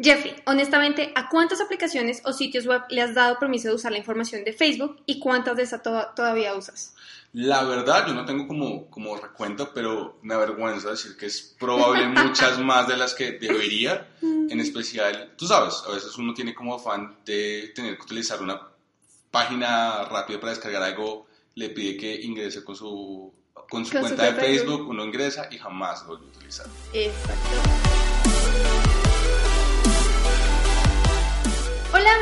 Jeffrey, honestamente, ¿a cuántas aplicaciones o sitios web le has dado permiso de usar la información de Facebook y cuántas de esas to todavía usas? La verdad, yo no tengo como, como recuento, pero me avergüenza decir que es probable muchas más de las que debería. En especial, tú sabes, a veces uno tiene como afán de tener que utilizar una página rápida para descargar algo, le pide que ingrese con su, con su cuenta de Facebook, Facebook, uno ingresa y jamás lo vuelve a utilizar. Exacto.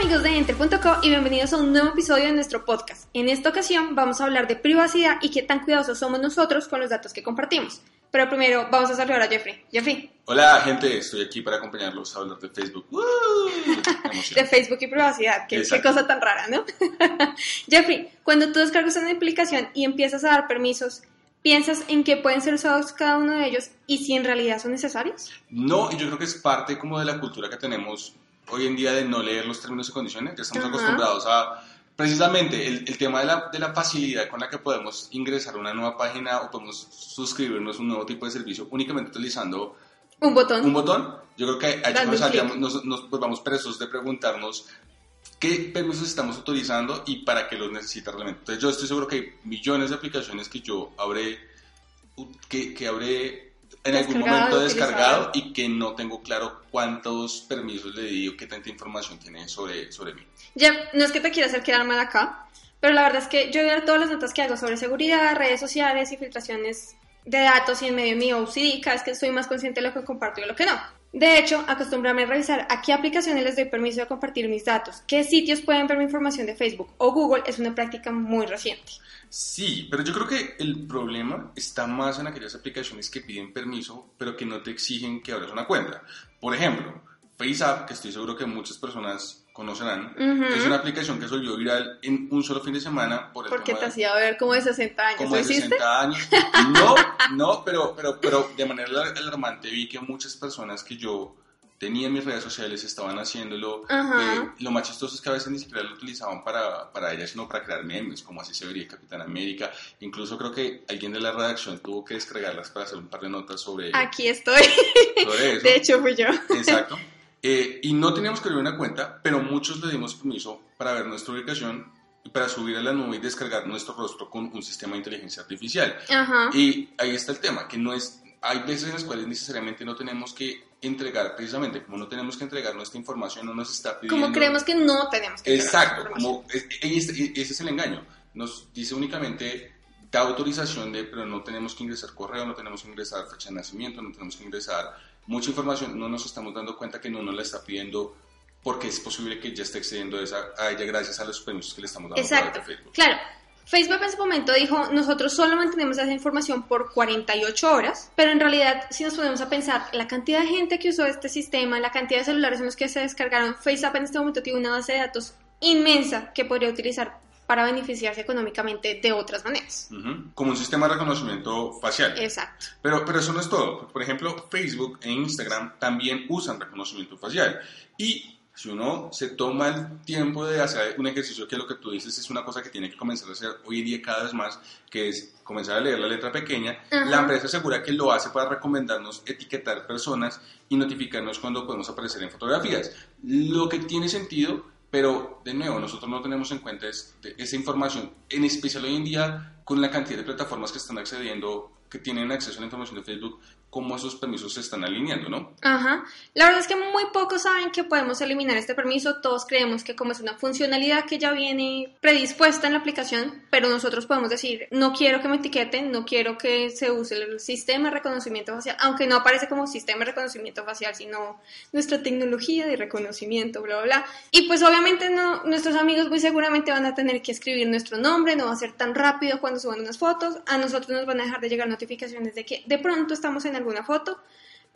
Amigos de Enter.co y bienvenidos a un nuevo episodio de nuestro podcast. En esta ocasión vamos a hablar de privacidad y qué tan cuidadosos somos nosotros con los datos que compartimos. Pero primero vamos a saludar a Jeffrey. Jeffrey. Hola gente, estoy aquí para acompañarlos a hablar de Facebook. de Facebook y privacidad, qué, qué cosa tan rara, ¿no? Jeffrey, cuando tú descargas una aplicación y empiezas a dar permisos, ¿Piensas en qué pueden ser usados cada uno de ellos y si en realidad son necesarios? No, y yo creo que es parte como de la cultura que tenemos hoy en día de no leer los términos y condiciones, ya estamos acostumbrados a precisamente el, el tema de la, de la, facilidad con la que podemos ingresar a una nueva página o podemos suscribirnos a un nuevo tipo de servicio únicamente utilizando un botón. Un botón. Yo creo que hay nos, nos, nos volvamos presos de preguntarnos qué permisos estamos autorizando y para qué los necesita realmente. Entonces yo estoy seguro que hay millones de aplicaciones que yo habré, que, que habré en algún momento descargado y que no tengo claro cuántos permisos le di o qué tanta información tiene sobre, sobre mí. Ya, no es que te quiera hacer quedar mal acá, pero la verdad es que yo veo todas las notas que hago sobre seguridad, redes sociales y filtraciones de datos y en medio mío OCD, cada vez que estoy más consciente de lo que comparto y de lo que no. De hecho, acostumbrarme a revisar a qué aplicaciones les doy permiso de compartir mis datos, qué sitios pueden ver mi información de Facebook o Google es una práctica muy reciente. Sí, pero yo creo que el problema está más en aquellas aplicaciones que piden permiso, pero que no te exigen que abras una cuenta. Por ejemplo, FaceApp, que estoy seguro que muchas personas conocerán, es una aplicación que se volvió viral en un solo fin de semana por el Porque te hacía ver como de 60 años. Como de 60 años. No, no, pero, pero, pero de manera alarmante vi que muchas personas que yo tenía mis redes sociales, estaban haciéndolo. Eh, lo más chistoso es que a veces ni siquiera lo utilizaban para, para ellas, sino para crear memes, como así se vería Capitán América. Incluso creo que alguien de la redacción tuvo que descargarlas para hacer un par de notas sobre Aquí estoy. De hecho, fui yo. Exacto. Eh, y no teníamos que abrir una cuenta, pero muchos le dimos permiso para ver nuestra ubicación y para subir a la nube y descargar nuestro rostro con un sistema de inteligencia artificial. Y ahí está el tema, que no es hay veces en las cuales necesariamente no tenemos que entregar, precisamente como no tenemos que entregar nuestra información, no nos está pidiendo... Como creemos que no tenemos que Exacto, como ese es el engaño. Nos dice únicamente da autorización de, pero no tenemos que ingresar correo, no tenemos que ingresar fecha de nacimiento, no tenemos que ingresar mucha información, no nos estamos dando cuenta que no nos la está pidiendo porque es posible que ya esté excediendo esa, a ella gracias a los permisos que le estamos dando. Exacto, claro. Facebook en ese momento dijo, nosotros solo mantenemos esa información por 48 horas, pero en realidad si nos ponemos a pensar la cantidad de gente que usó este sistema, la cantidad de celulares en los que se descargaron, Facebook en este momento tiene una base de datos inmensa que podría utilizar para beneficiarse económicamente de otras maneras. Como un sistema de reconocimiento facial. Exacto. Pero, pero eso no es todo. Por ejemplo, Facebook e Instagram también usan reconocimiento facial. Y si uno se toma el tiempo de hacer un ejercicio que lo que tú dices es una cosa que tiene que comenzar a hacer hoy día cada vez más, que es comenzar a leer la letra pequeña, la empresa asegura que lo hace para recomendarnos etiquetar personas y notificarnos cuando podemos aparecer en fotografías. Lo que tiene sentido, pero de nuevo, nosotros no tenemos en cuenta esa información, en especial hoy en día con la cantidad de plataformas que están accediendo, que tienen acceso a la información de Facebook cómo esos permisos se están alineando, ¿no? Ajá. La verdad es que muy pocos saben que podemos eliminar este permiso. Todos creemos que como es una funcionalidad que ya viene predispuesta en la aplicación, pero nosotros podemos decir, no quiero que me etiqueten, no quiero que se use el sistema de reconocimiento facial, aunque no aparece como sistema de reconocimiento facial, sino nuestra tecnología de reconocimiento, bla, bla, bla. Y pues obviamente no, nuestros amigos muy seguramente van a tener que escribir nuestro nombre, no va a ser tan rápido cuando suban unas fotos. A nosotros nos van a dejar de llegar notificaciones de que de pronto estamos en alguna foto,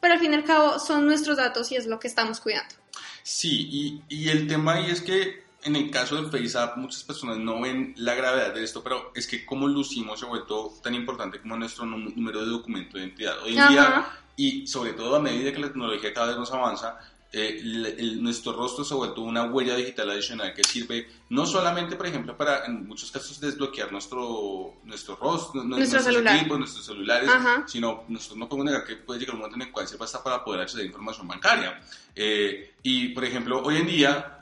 pero al fin y al cabo son nuestros datos y es lo que estamos cuidando. Sí, y, y el tema ahí es que en el caso de FaceApp muchas personas no ven la gravedad de esto, pero es que como lucimos se ha vuelto tan importante como nuestro número de documento de identidad. Hoy en día, y sobre todo a medida que la tecnología cada vez más avanza, eh, nuestro rostro se ha vuelto una huella digital adicional que sirve no solamente, por ejemplo, para en muchos casos desbloquear nuestro, nuestro rostro, nuestros celular. equipos, nuestros celulares, sino nosotros no podemos negar que puede llegar un momento en el cual sirva hasta para poder acceder a información bancaria. Eh, y, por ejemplo, hoy en día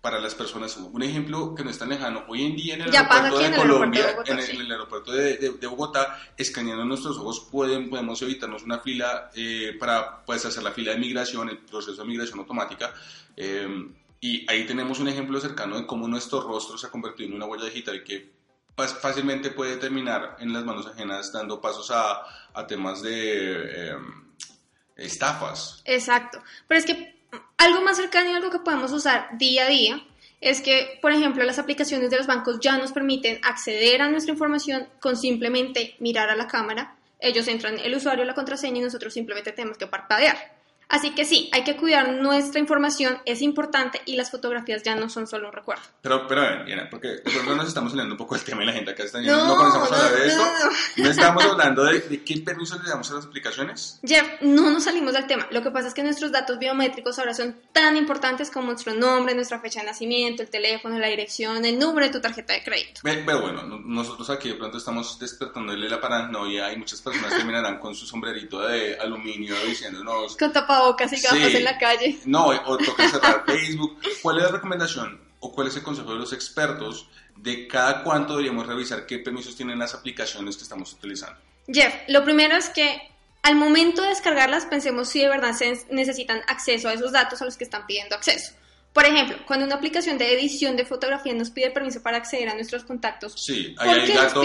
para las personas. Un ejemplo que no es tan lejano, hoy en día en el aeropuerto de Colombia, en, el, aeropuerto de, Bogotá, escaneando nuestros ojos pueden, podemos evitarnos una fila eh, para pues, hacer la fila de migración, el proceso de migración automática. Eh, y ahí tenemos un ejemplo cercano de cómo nuestro rostro se ha convertido en una huella digital que fácilmente puede terminar en las manos ajenas dando pasos a, a temas de eh, estafas. Exacto. Pero es que algo más cercano y algo que podemos usar día a día es que, por ejemplo, las aplicaciones de los bancos ya nos permiten acceder a nuestra información con simplemente mirar a la cámara. Ellos entran el usuario, la contraseña y nosotros simplemente tenemos que parpadear. Así que sí, hay que cuidar nuestra información, es importante y las fotografías ya no son solo un recuerdo. Pero, pero, Diana, porque de pronto nos estamos saliendo un poco del tema y la gente acá está diciendo, no, no comenzamos a hablar de esto. No, estamos hablando de, qué permisos le damos a las aplicaciones. Jeff, no nos salimos del tema. Lo que pasa es que nuestros datos biométricos ahora son tan importantes como nuestro nombre, nuestra fecha de nacimiento, el teléfono, la dirección, el número de tu tarjeta de crédito. Pero bueno, nosotros aquí de pronto estamos despertándole la paranoia y muchas personas terminarán con su sombrerito de aluminio diciéndonos... Con bocas y gafas en la calle. No, o toca cerrar Facebook. ¿Cuál es la recomendación o cuál es el consejo de los expertos de cada cuánto deberíamos revisar qué permisos tienen las aplicaciones que estamos utilizando? Jeff, lo primero es que al momento de descargarlas pensemos si de verdad se necesitan acceso a esos datos a los que están pidiendo acceso. Por ejemplo, cuando una aplicación de edición de fotografía nos pide permiso para acceder a nuestros contactos. Sí, ahí hay gato,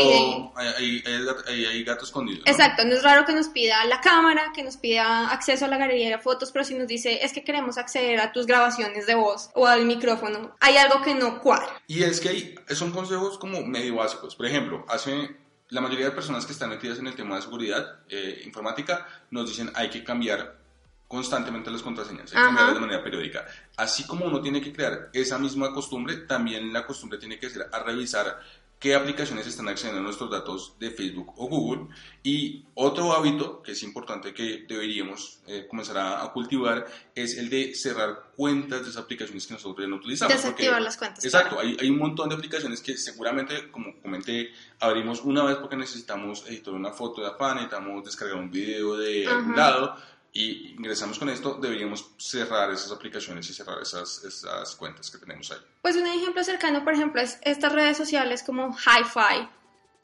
hay, hay, gato escondido. Exacto, no es raro que nos pida la cámara, que nos pida acceso a la galería de fotos, pero si nos dice es que queremos acceder a tus grabaciones de voz o al micrófono, hay algo que no cuadra. Y es que hay, son consejos como medio básicos. Por ejemplo, hace la mayoría de personas que están metidas en el tema de seguridad eh, informática nos dicen hay que cambiar constantemente las contraseñas, hay que cambiarlas de manera periódica. Así como uno tiene que crear esa misma costumbre, también la costumbre tiene que ser a revisar qué aplicaciones están accediendo a nuestros datos de Facebook o Google. Y otro hábito que es importante que deberíamos eh, comenzar a, cultivar es el de cerrar cuentas de esas aplicaciones que nosotros no utilizamos. Desactivar las cuentas. Exacto, hay, hay, un montón de aplicaciones que seguramente, como comenté, abrimos una vez porque necesitamos editar una foto de afán, necesitamos descargar un video de algún lado y ingresamos con esto, deberíamos cerrar esas aplicaciones y cerrar esas, esas cuentas que tenemos ahí. Pues un ejemplo cercano, por ejemplo, es estas redes sociales como Hi-Fi.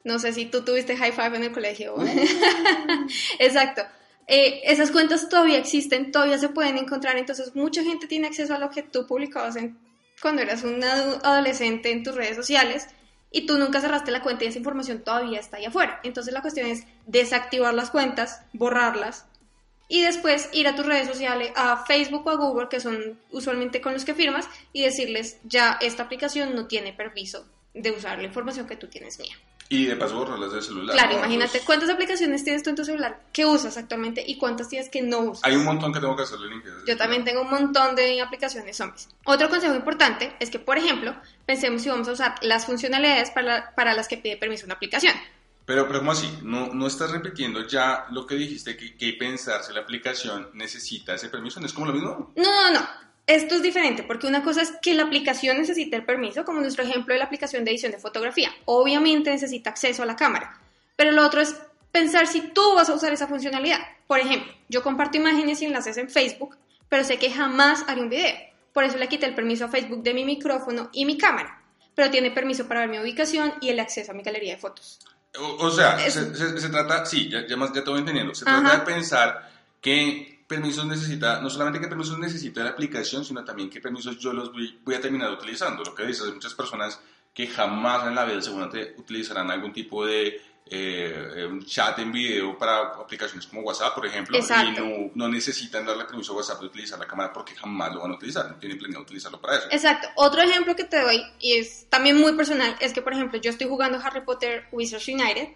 No sé si tú tuviste Hi-Fi en el colegio. Uh. Exacto. Eh, esas cuentas todavía existen, todavía se pueden encontrar, entonces mucha gente tiene acceso a lo que tú publicabas en, cuando eras un adolescente en tus redes sociales y tú nunca cerraste la cuenta y esa información todavía está ahí afuera. Entonces la cuestión es desactivar las cuentas, borrarlas y después ir a tus redes sociales, a Facebook o a Google, que son usualmente con los que firmas, y decirles, ya esta aplicación no tiene permiso de usar la información que tú tienes mía. Y de paso borrarlas del celular. Claro, imagínate cuántas aplicaciones tienes tú en tu celular que usas actualmente y cuántas tienes que no usas. Hay un montón que tengo que hacerle limpieza. Yo también tengo un montón de aplicaciones zombies. Otro consejo importante es que, por ejemplo, pensemos si vamos a usar las funcionalidades para, para las que pide permiso una aplicación. Pero, pero ¿cómo así? ¿No, no estás repitiendo ya lo que dijiste que, que pensar si la aplicación necesita ese permiso? ¿No es como lo mismo? No, no, no. Esto es diferente, porque una cosa es que la aplicación necesite el permiso, como nuestro ejemplo de la aplicación de edición de fotografía. Obviamente necesita acceso a la cámara. Pero lo otro es pensar si tú vas a usar esa funcionalidad. Por ejemplo, yo comparto imágenes y enlaces en Facebook, pero sé que jamás haré un video. Por eso le quité el permiso a Facebook de mi micrófono y mi cámara. Pero tiene permiso para ver mi ubicación y el acceso a mi galería de fotos. O, o sea, Es- se, se- se trata, sí, ya, ya, más, ya te voy entendiendo. Se Ajá. trata de pensar qué permisos necesita, no solamente qué permisos necesita la aplicación, sino también qué permisos yo los voy, voy a terminar utilizando. Lo que dices, hay muchas personas que jamás en la vida seguramente utilizarán algún tipo de eh, un chat en video para aplicaciones como WhatsApp, por ejemplo, Exacto. y no, no necesitan darle permiso a WhatsApp de utilizar la cámara porque jamás lo van a utilizar, no tienen planeado utilizarlo para eso. Exacto. Otro ejemplo que te doy, y es también muy personal, es que, por ejemplo, yo estoy jugando Harry Potter Wizards United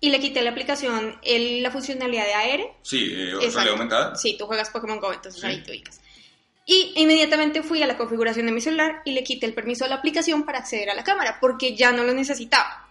y le quité la aplicación el- la funcionalidad de AR. Sí, eh, realidad aumentada. Sí, tú juegas Pokémon Go, entonces Sí. ahí te ubicas. Y inmediatamente fui a la configuración de mi celular y le quité el permiso a la aplicación para acceder a la cámara, porque ya no lo necesitaba.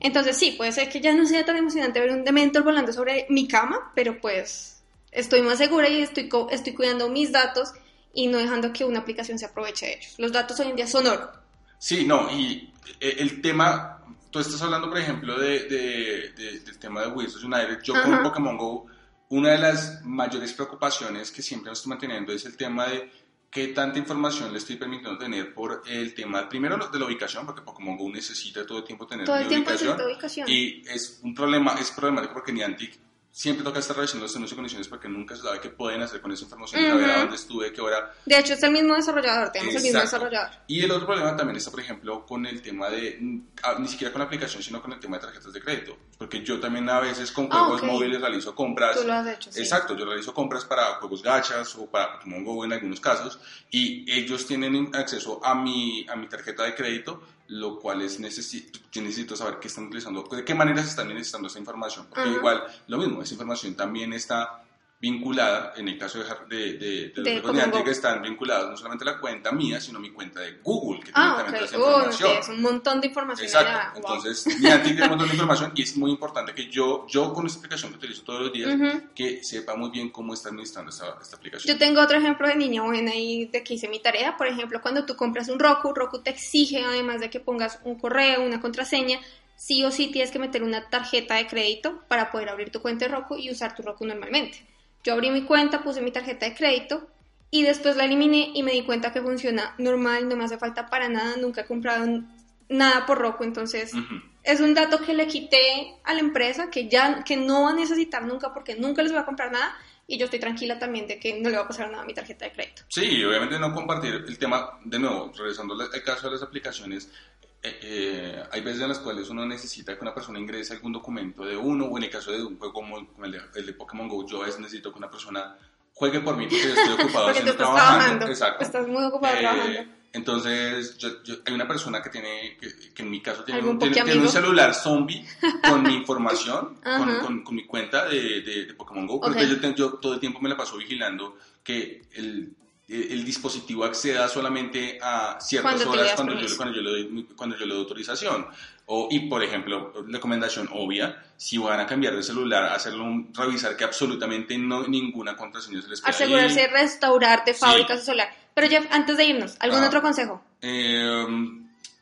Entonces sí, puede ser que ya no sea tan emocionante ver un Dementor volando sobre mi cama, pero pues estoy más segura y estoy, estoy cuidando mis datos y no dejando que una aplicación se aproveche de ellos. Los datos hoy en día son oro. Sí, no, y eh, el tema, tú estás hablando, por ejemplo, de, de- de- del tema de Wizards United. Yo con Ajá. Pokémon Go, una de las mayores preocupaciones que siempre me estoy manteniendo es el tema de qué tanta información le estoy permitiendo tener por el tema, primero de la ubicación, porque Pokémon Go necesita todo el tiempo tener Todo el tiempo ubicación. ubicación. Y es un problema, es problemático porque Niantic siempre toca estar revisando los términos y condiciones porque nunca se sabe qué pueden hacer con esa información, saber a dónde estuve, qué hora, De hecho, es el mismo desarrollador, tenemos el mismo Exacto. desarrollador. y el otro problema también está, por ejemplo, con el tema de, ah, ni siquiera con la aplicación, sino con el tema de tarjetas de crédito. Porque yo también a veces con Ah, juegos ok. móviles realizo compras. Tú lo has hecho, sí. Exacto, yo realizo compras para juegos gachas o para Pokémon Go en algunos casos. Y ellos tienen acceso a mi, a mi tarjeta de crédito, lo cual es necesi yo necesito saber qué están utilizando, de qué manera se están necesitando esa información. Porque igual, lo mismo, esa información también está vinculada, en el caso de, Har- de, de, de los De Go. están vinculados no solamente a la cuenta mía, sino a mi cuenta de Google, que Ah, tiene también ok. toda esa información. es un montón de información. Exacto. Wow. Entonces, Niantic tiene un montón de información y es muy importante que yo, yo con esta aplicación que utilizo todos los días, que sepa muy bien cómo está administrando esta, esta aplicación. Yo tengo otro ejemplo de niña buena y de que hice mi tarea. Por ejemplo, cuando tú compras un Roku, Roku te exige, además de que pongas un correo, una contraseña, sí o sí tienes que meter una tarjeta de crédito para poder abrir tu cuenta de Roku y usar tu Roku normalmente. Yo abrí mi cuenta, puse mi tarjeta de crédito y después la eliminé y me di cuenta que funciona normal, no me hace falta para nada, nunca he comprado nada por Roku, entonces es un dato que le quité a la empresa que ya que no va a necesitar nunca porque nunca les voy a comprar nada y yo estoy tranquila también de que no le va a pasar nada a mi tarjeta de crédito. Sí, obviamente no compartir el tema, de nuevo, regresando al caso de las aplicaciones, eh, eh, hay veces en las cuales uno necesita que una persona ingrese algún documento de uno, o en el caso de un juego como, como el, de, el de Pokémon GO, yo a veces necesito que una persona juegue por mí porque yo estoy ocupado Porque haciendo- trabajando. trabajando, Exacto. estás muy ocupado Eh, trabajando. Entonces, yo- yo- hay una persona que tiene, que, que en mi caso tiene, ¿Algún un, tiene, tiene un celular zombie con mi información, con, con- con mi cuenta de, de- de Pokémon GO, porque Ok. yo, yo todo el tiempo me la paso vigilando que el, el, el dispositivo acceda solamente a ciertas Cuando horas cuando yo, cuando, yo le doy, cuando yo le doy autorización. O, y, por ejemplo, recomendación obvia, si van a cambiar de celular, hacerlo un- revisar que absolutamente no, ninguna contraseña se les quede ahí. Asegurarse de restaurar de Sí. fábrica su celular. Pero Jeff, antes de irnos, ¿algún Ah. otro consejo? Eh,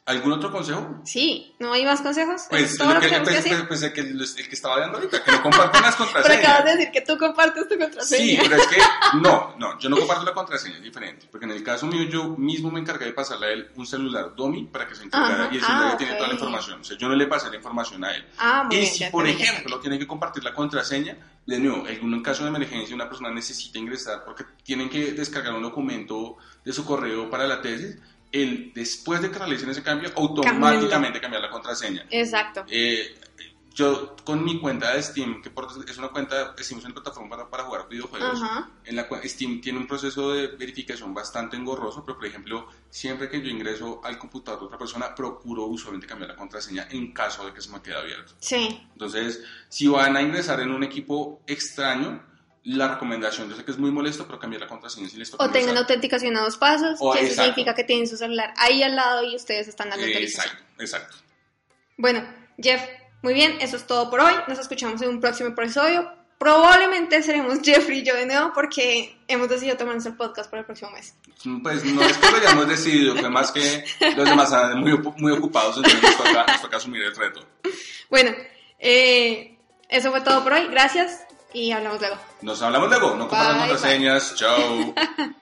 ¿Algún otro consejo? Sí, ¿no hay más consejos? ¿Eso Pues, todo lo que, que pues, pues, pues, el, que, el que estaba dando ahorita, que no compartan las Pero contraseñas. acabas de decir que tú compartes tu contraseña. Sí, pero es que no, no, yo no comparto la contraseña, es diferente. Porque en el caso mío, yo mismo me encargué de pasarle a él un celular Domi para que se encargara Ajá, y el celular ah, ya tiene toda la información. O sea, yo no le pasé la información a él. Ah, muy Y bien, si, por ejemplo, tienen que compartir la contraseña, de nuevo, en un caso de emergencia, una persona necesita ingresar porque tienen que descargar un documento de su correo para la tesis, el, después de que realicen ese cambio, automáticamente cambiar la contraseña. Exacto. Eh, yo con mi cuenta de Steam, que por- es una cuenta, Steam es una plataforma para, para jugar videojuegos, Ajá. en la cual Steam tiene un proceso de verificación bastante engorroso, pero por ejemplo, siempre que yo ingreso al computador de otra persona, procuro usualmente cambiar la contraseña en caso de que se me quede abierto. Sí. Entonces, si van a ingresar en un equipo extraño, la recomendación, yo sé que es muy molesto, pero cambiar la contraseña si les toca O tengan autenticación a dos pasos, O- que eso exacto. significa que tienen su celular ahí al lado y ustedes están dando autorización. Exacto, exacto. Bueno, Jeff, muy bien, eso es todo por hoy. Nos escuchamos en un próximo episodio. Probablemente seremos Jeffrey y yo de nuevo porque hemos decidido tomarnos el podcast para el próximo mes. Pues no es que lo hayamos decidido, fue más que los demás andan muy, muy ocupados, entonces nos toca, nos toca asumir el reto. Bueno, eh, eso fue todo por hoy. Gracias y hablamos luego. Nos hablamos luego, no compartan contraseñas, chao.